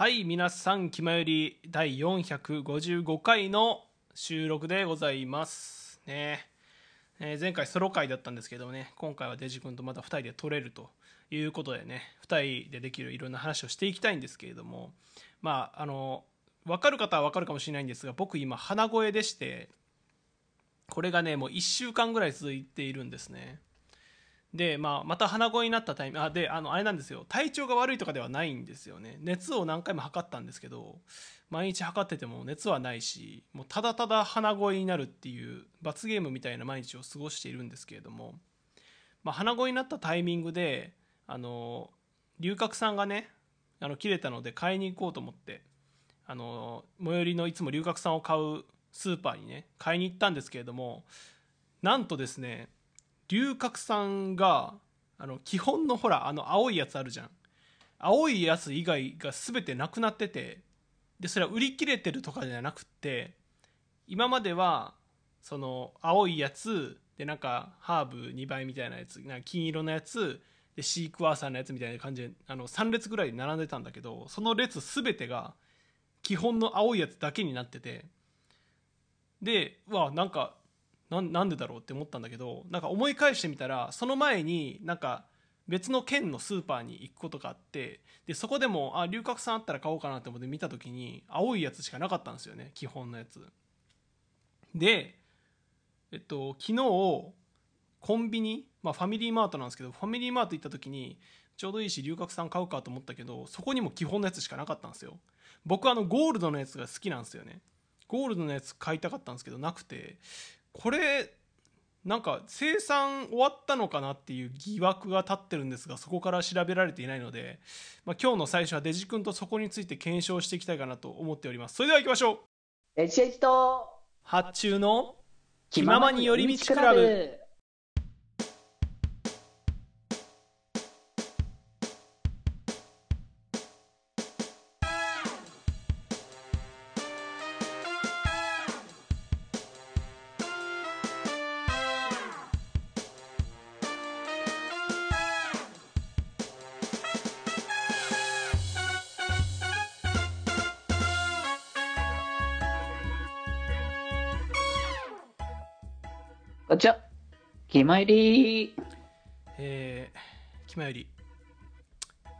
はい皆さん気まより第455回の収録でございますね、えー前回ソロ回だったんですけどもね今回はデジ君とまた2人で撮れるということでね2人でできるいろんな話をしていきたいんですけれどもまああの分かる方は分かるかもしれないんですが僕今鼻声でしてこれがねもう1週間ぐらい続いているんですね。で、まあ、また鼻声になったタイミングあであのあれなんですよ。体調が悪いとかではないんですよね。熱を何回も測ったんですけど毎日測ってても熱はないしもうただただ鼻声になるっていう罰ゲームみたいな毎日を過ごしているんですけれども、まあ、鼻声になったタイミングであの龍角さんがねあの切れたので買いに行こうと思ってあの最寄りのいつも龍角さんを買うスーパーにね買いに行ったんですけれどもなんとですね龍角散があの基本のほらあの青いやつあるじゃん。青いやつ以外が全てなくなっててでそれは売り切れてるとかじゃなくって今まではその青いやつでなんかハーブ2倍みたいなやつなんか金色のやつでシークワーサーのやつみたいな感じであの3列ぐらい並んでたんだけどその列全てが基本の青いやつだけになってて。でうわなんかなんでだろうって思ったんだけどなんか思い返してみたらその前になんか別の県のスーパーに行くことがあってでそこでもあ龍角散あったら買おうかなって思って見た時に青いやつしかなかったんですよね基本のやつ。でえっと昨日コンビニ、まあ、ファミリーマートなんですけどファミリーマート行った時にちょうどいいし龍角散買うかと思ったけどそこにも基本のやつしかなかったんですよ。僕あのゴールドのやつが好きなんですよね。ゴールドのやつ買いたかったんですけどなくて。これなんか生産終わったのかなっていう疑惑が立ってるんですがそこから調べられていないので、まあ、今日の最初はデジ君とそこについて検証していきたいかなと思っております。それでは行きましょう。エチエチと発注の気ままに寄り道クラブこんにちは気まいり。えー、気まより。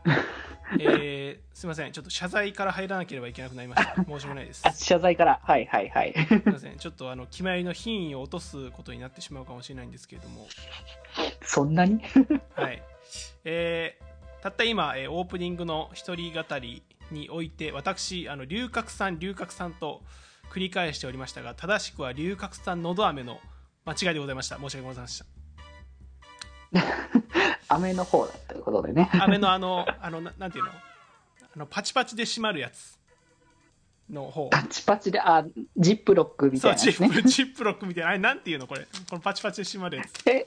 えー、すいません。ちょっと謝罪から入らなければいけなくなりました。申し訳ないです。あ謝罪から。はいはいはい。すいません。ちょっとあの気まよりの品位を落とすことになってしまうかもしれないんですけれども。そんなに？はい。えーたった今、えーオープニングの一人語りにおいて、私、あの、龍角散、龍角散と繰り返しておりましたが、正しくは龍角散のど飴の間違いでございました。申し訳ございませんでし飴 の方だということでねた。飴のあの、あの、ななんていうの？あの、パチパチで閉まるやつの方。パチパチであジップロックみそう、たいなやつねジップ、ジップロックみたいな。あれ、なんていうの？これ。このパチパチで閉まるやつ。え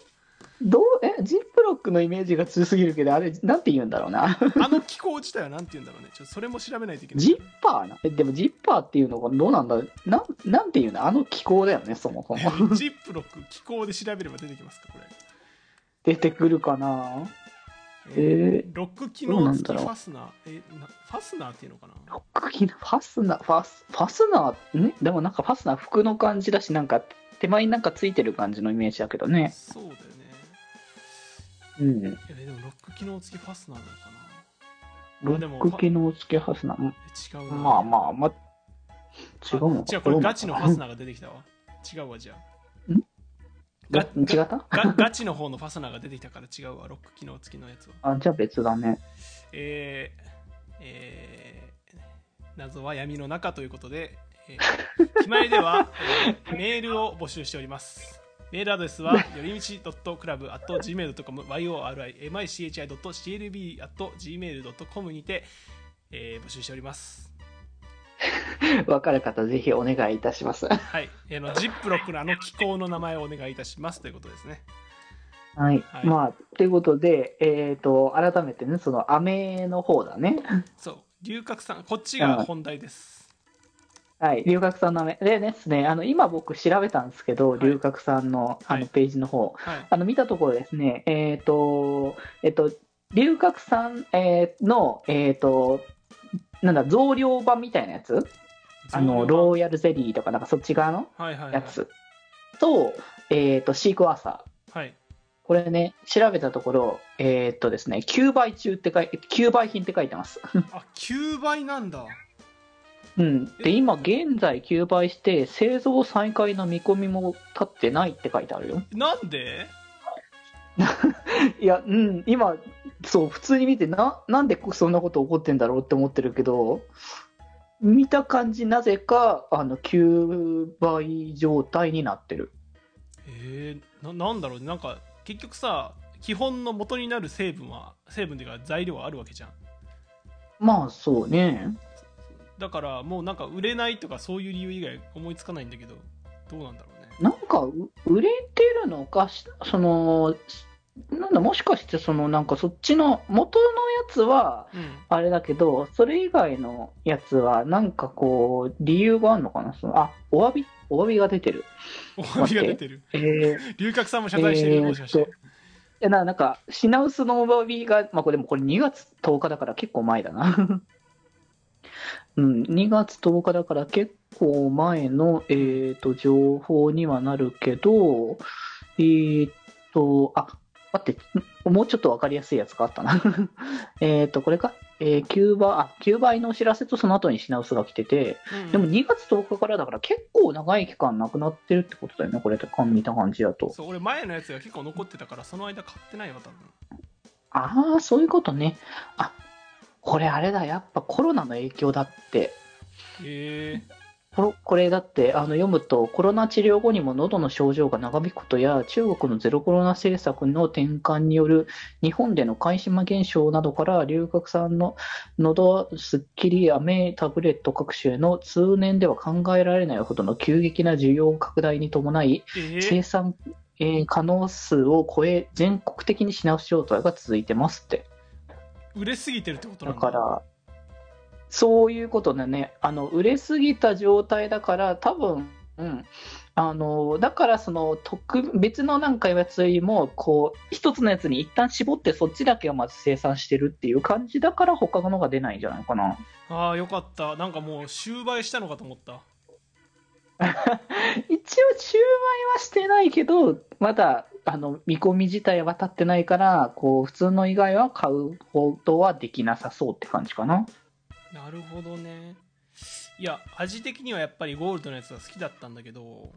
どうえジップロックのイメージが強すぎるけどあれなんて言うんだろうな。あの機構自体はなんていうんだろうね。ちょっとそれも調べないといけない。ジッパーな？えでもジッパーっていうのがどうなんだ？なんなんていうの？あの気候だよねそもそも。ジップロック、機構で調べれば出てきますかこれ。出てくるかな？ええーロック機能付きフなんだろう？ァスナー。えなファスナーっていうのかな？ロック機能？ファスナー？ファスファスナーねでもなんかファスナー服の感じだしなんか手前になんかついてる感じのイメージだけどね。そうだよね。うんえでもロック機能付きファスナーなのかな？ロック機能付けファスナー？え違うな。まあまあまあ違うのか違う、これガチのファスーナーが出てきたわ。違うわ、じゃあ。がガ違った？ガガチの方のファスナーが出てきたから違うわ、ロック機能付きのやつは。あじゃあ別だねえーえー謎は闇の中ということで、えー、決まりでは、えーメールを募集しております。メールアドレスは、よりみち .club.gmail.com、yorimichi.clb.gmail.com にて、えー募集しております。分かる方ぜひお願いいたしますはい。あの、ジップロックのあの機構の名前をお願いいたしますということですね。はい、はいまあということでえっ、と改めてねその飴の方だねそう。龍角さん、こっちが本題です。はい。龍角さんの飴でですねあの今僕調べたんですけど、はい。龍角さんのあはい。のページの方、はい。あの見たところですね、えっ、と、えっ、と、龍角散、えーの、えっ、と、なんだ、増量版みたいなやつ？あの、ローヤルゼリーとか、なんかそっち側のはいはいはい。やつ？と、えっ、と、シークワーサー。はい。これね、調べたところ、えっ、とですね、9倍中って書いて、9倍品って書いてます。あ9倍なんだうん。で、今現在9倍して、製造再開の見込みも立ってないって書いてあるよ。なんで？いや、うん、今、そう、普通に見て、な、なんでそんなこと起こってんだろうって思ってるけど、見た感じ、なぜか、あの、9倍状態になってる。えー、ななんだろうねなんか結局さ基本の元になる成分は成分っていうか材料はあるわけじゃんまあ、そうね。だからもうなんか売れないとかそういう理由以外思いつかないんだけどどうなんだろうね。なんか、う売れてるのか、しその、なんだ、もしかして、その、なんかそっちの、元のやつは、うん。あれだけど、それ以外のやつは、なんかこう、理由があるのかな？そのあ、お詫び、お詫びが出てる。お詫びが出てる。えー、龍角さんも謝罪してる、えーもしかして。ななんか、品薄のお詫びが、まあ、これでもこれ2月10日だから結構前だな。うん、2月10日だから結構前の、えー、と情報にはなるけど、えー、と、あ、待って、もうちょっとわかりやすいやつがあったな。えっと、これか、えー、9倍、あ、9倍のお知らせとその後に品薄が来てて、うんでも2月10日からだから結構長い期間なくなってるってことだよね、これって見た感じだと。そう俺前のやつが結構残ってたからその間買ってないわ多分ああ、そういうことね。あ、これあれだ、やっぱコロナの影響だって。えこのこれだってあの読むとコロナ治療後にも喉の症状が長引くことや中国のゼロコロナ政策の転換による日本での開島現象などから龍角散の喉すっきり飴タブレット各種への通年では考えられないほどの急激な需要拡大に伴い生ー、産、えー可能数を超え全国的に品薄状態が続いてますって。売れすぎてるってことなだんだから、そういうことだね。あの、売れすぎた状態だから、多分、うん。あの、だから、その、特、別のなんかやつよりも、こう、一つのやつに一旦絞って、そっちだけをまず生産してるっていう感じだから、他のが出ないんじゃないかな。ああよかったなんかもう終売したのかと思った 一応、中売はしてないけど、まだ、あの、見込み自体は立ってないから、こう、普通の以外は買うほどはできなさそうって感じかな。なるほどねいや味的にはやっぱりゴールドのやつが好きだったんだけど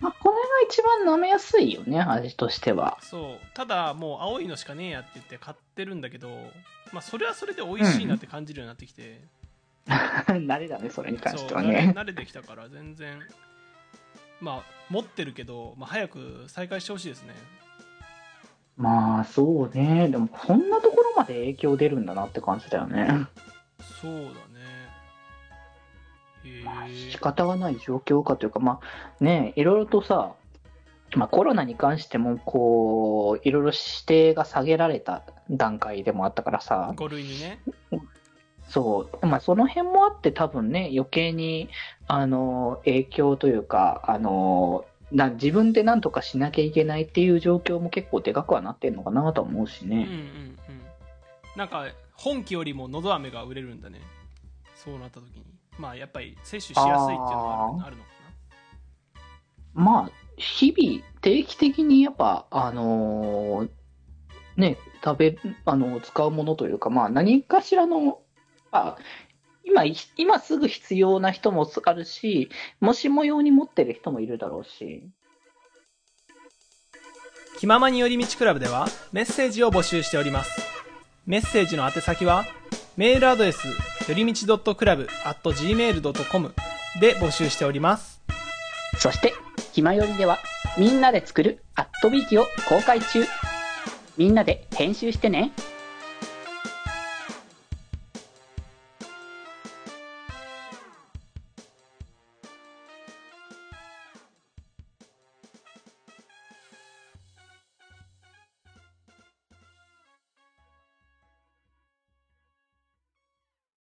まあ、これが一番飲めやすいよね、味としては。そうただもう青いのしかねえやって言って買ってるんだけどまあそれはそれで美味しいなって感じるようになってきて、慣れだね、それに関してはね。慣れてきたから全然まあ持ってるけど、まあ、早く再開してほしいですねまあ、そうね。でも、こんなところまで影響出るんだなって感じだよね。そうだねへまあ、え仕方がない状況かというか、まあ、ね、いろいろとさ、まあ、コロナに関しても、こう、いろいろ指定が下げられた段階でもあったからさ、5類にねそう、まあ、その辺もあって多分ね、余計に、あの、影響というか、あの、な自分で何とかしなきゃいけないっていう状況も結構でかくはなってんのかなとは思うしうんうんね。うん。なんか本気よりものど飴が売れるんだね。そうなった時に。まあやっぱり摂取しやすいっていうのがあるのかまあ、日々、定期的にやっぱ、あのーね、食べ、あの、使うものというか、まあ、何かしらの、まあ、今、い今すぐ必要な人もあるし、もしも用に持ってる人もいるだろうし。気ままに寄り道クラブではメッセージを募集しておりますメッセージの宛先はメールアドレスよりみち .club.gmail.com で募集しておりますそして、ひまよりでは、みんなで作るアットビーキを公開中。みんなで編集してね。